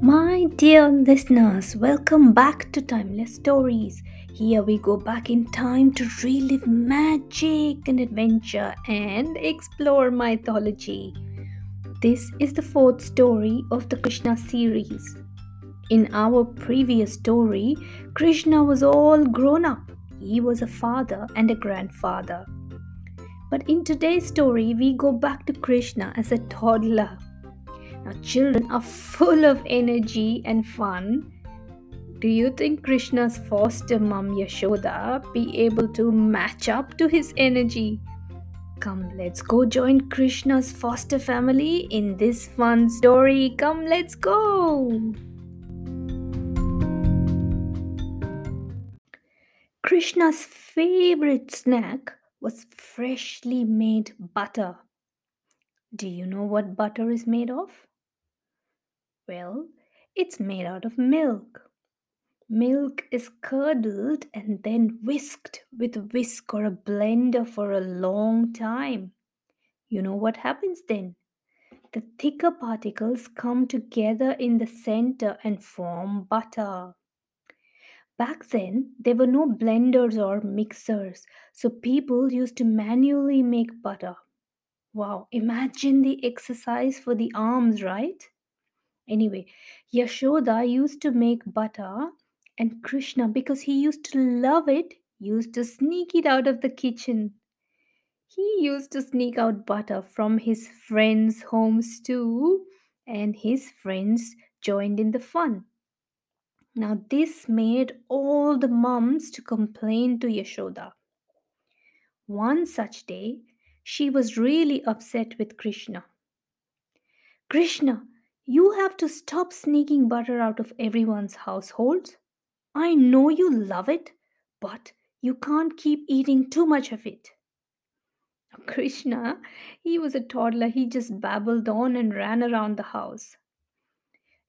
My dear listeners, welcome back to Timeless Stories. Here we go back in time to relive magic and adventure and explore mythology. This is the fourth story of the Krishna series. In our previous story, Krishna was all grown up. He was a father and a grandfather. But in today's story, we go back to Krishna as a toddler now, children are full of energy and fun. Do you think Krishna's foster mom Yashoda be able to match up to his energy? Come, let's go join Krishna's foster family in this fun story. Come, let's go. Krishna's favorite snack was freshly made butter. Do you know what butter is made of? Well, it's made out of milk. Milk is curdled and then whisked with a whisk or a blender for a long time. You know what happens then? The thicker particles come together in the center and form butter. Back then, there were no blenders or mixers, so people used to manually make butter. Wow, imagine the exercise for the arms, right? Anyway, Yashoda used to make butter, and Krishna, because he used to love it, used to sneak it out of the kitchen. He used to sneak out butter from his friends' homes too, and his friends joined in the fun. Now, this made all the mums to complain to Yashoda. One such day, she was really upset with Krishna. Krishna, you have to stop sneaking butter out of everyone's households. I know you love it, but you can't keep eating too much of it. Krishna, he was a toddler. He just babbled on and ran around the house.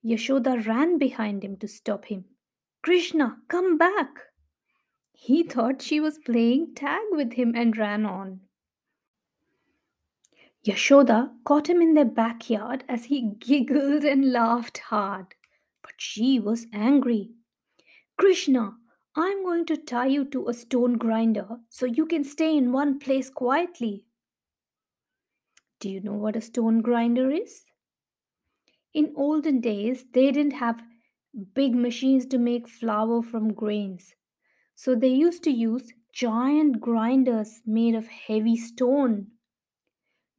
Yashoda ran behind him to stop him. Krishna, come back! He thought she was playing tag with him and ran on. Yashoda caught him in their backyard as he giggled and laughed hard. But she was angry. Krishna, I'm going to tie you to a stone grinder so you can stay in one place quietly. Do you know what a stone grinder is? In olden days, they didn't have big machines to make flour from grains. So they used to use giant grinders made of heavy stone.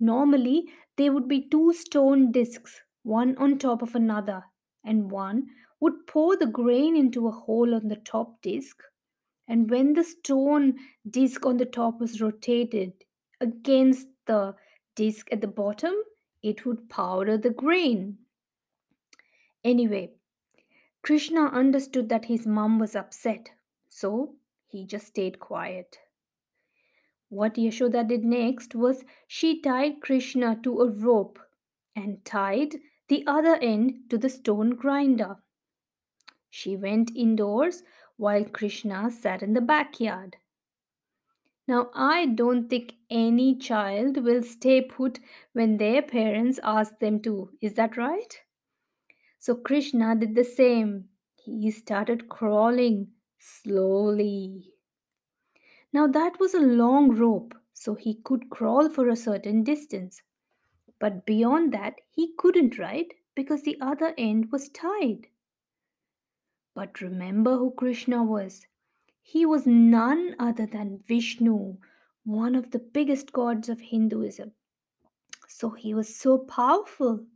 Normally, there would be two stone discs, one on top of another, and one would pour the grain into a hole on the top disc. And when the stone disc on the top was rotated against the disc at the bottom, it would powder the grain. Anyway, Krishna understood that his mom was upset, so he just stayed quiet. What Yashoda did next was she tied Krishna to a rope and tied the other end to the stone grinder. She went indoors while Krishna sat in the backyard. Now, I don't think any child will stay put when their parents ask them to. Is that right? So, Krishna did the same. He started crawling slowly. Now that was a long rope, so he could crawl for a certain distance. But beyond that, he couldn't ride because the other end was tied. But remember who Krishna was. He was none other than Vishnu, one of the biggest gods of Hinduism. So he was so powerful.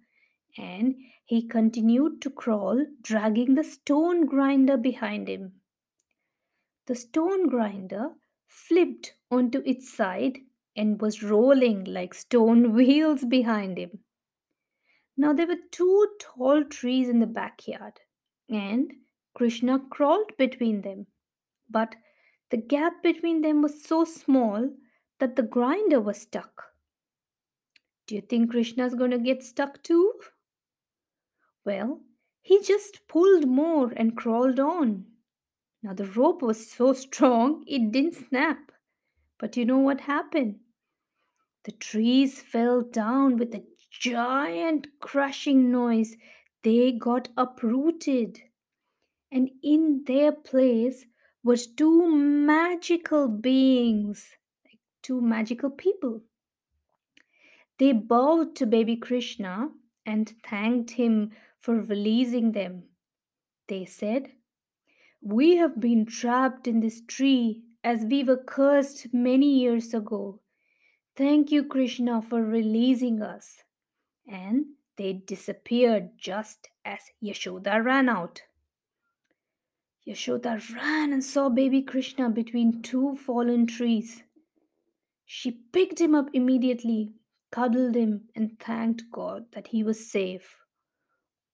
And he continued to crawl, dragging the stone grinder behind him. The stone grinder flipped onto its side and was rolling like stone wheels behind him. Now there were two tall trees in the backyard, and Krishna crawled between them. But the gap between them was so small that the grinder was stuck. Do you think Krishna's going to get stuck too? Well, he just pulled more and crawled on. Now, the rope was so strong it didn't snap. But you know what happened? The trees fell down with a giant crushing noise. they got uprooted. And in their place was two magical beings, two magical people. They bowed to baby Krishna and thanked him for releasing them. They said, We have been trapped in this tree as we were cursed many years ago. Thank you, Krishna, for releasing us. And they disappeared just as Yashoda ran out. Yashoda ran and saw baby Krishna between two fallen trees. She picked him up immediately, cuddled him, and thanked God that he was safe.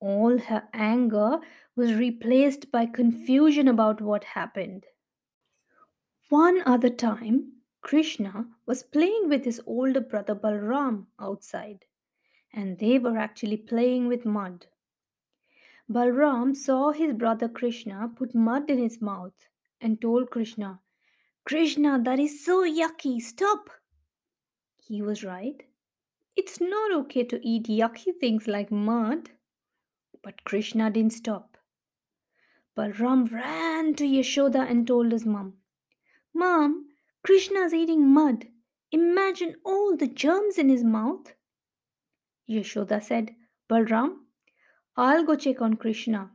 All her anger was replaced by confusion about what happened. One other time, Krishna was playing with his older brother Balram outside, and they were actually playing with mud. Balram saw his brother Krishna put mud in his mouth and told Krishna, Krishna, that is so yucky, stop! He was right. It's not okay to eat yucky things like mud. But Krishna didn't stop. Balram ran to Yashoda and told his mom, Mom, Krishna's eating mud. Imagine all the germs in his mouth. Yashoda said, Balram, I'll go check on Krishna.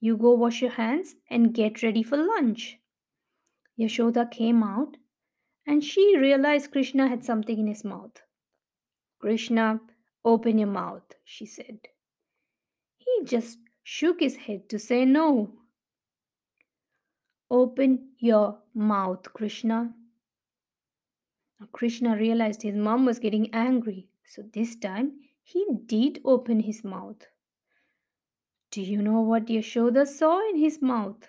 You go wash your hands and get ready for lunch. Yashoda came out and she realized Krishna had something in his mouth. Krishna, open your mouth, she said. He just shook his head to say no. Open your mouth, Krishna. Now, Krishna realized his mom was getting angry, so this time he did open his mouth. Do you know what Yashoda saw in his mouth?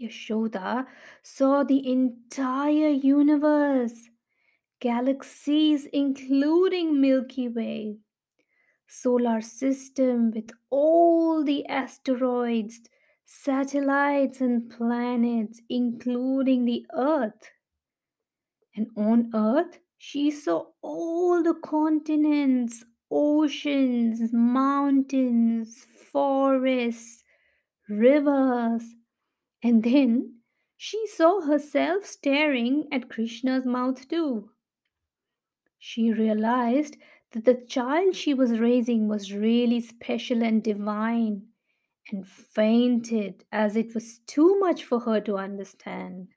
Yashoda saw the entire universe, galaxies including Milky Way, solar system with all the asteroids, satellites and planets including the earth. And on earth, she saw all the continents, oceans, mountains, forests, rivers, and then she saw herself staring at Krishna's mouth too. She realized that the child she was raising was really special and divine and fainted as it was too much for her to understand.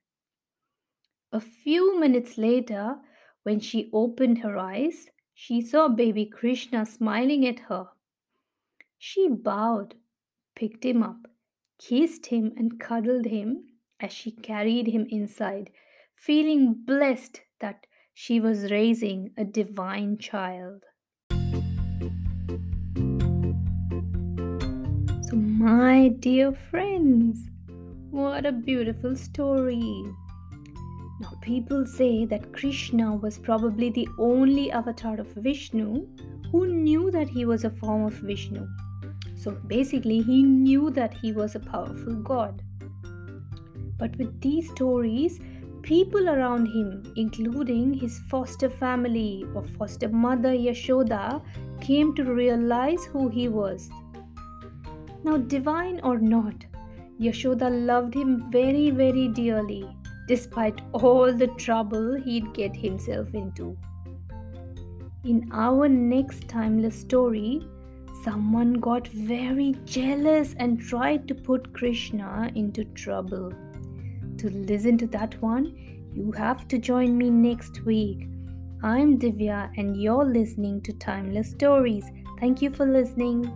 A few minutes later, when she opened her eyes, she saw baby Krishna smiling at her. She bowed, picked him up, kissed him, and cuddled him as she carried him inside, feeling blessed that she was raising a divine child. So, my dear friends, what a beautiful story! Now, people say that Krishna was probably the only avatar of Vishnu who knew that he was a form of Vishnu. So basically, he knew that he was a powerful god. But with these stories, people around him, including his foster family or foster mother Yashoda, came to realize who he was. Now, divine or not, Yashoda loved him very, very dearly despite all the trouble he'd get himself into. In our next timeless story, someone got very jealous and tried to put Krishna into trouble. To listen to that one, you have to join me next week. I'm Divya, and you're listening to Timeless Stories. Thank you for listening.